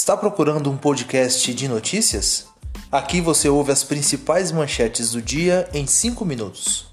Está procurando um podcast de notícias? Aqui você ouve as principais manchetes do dia em 5 minutos.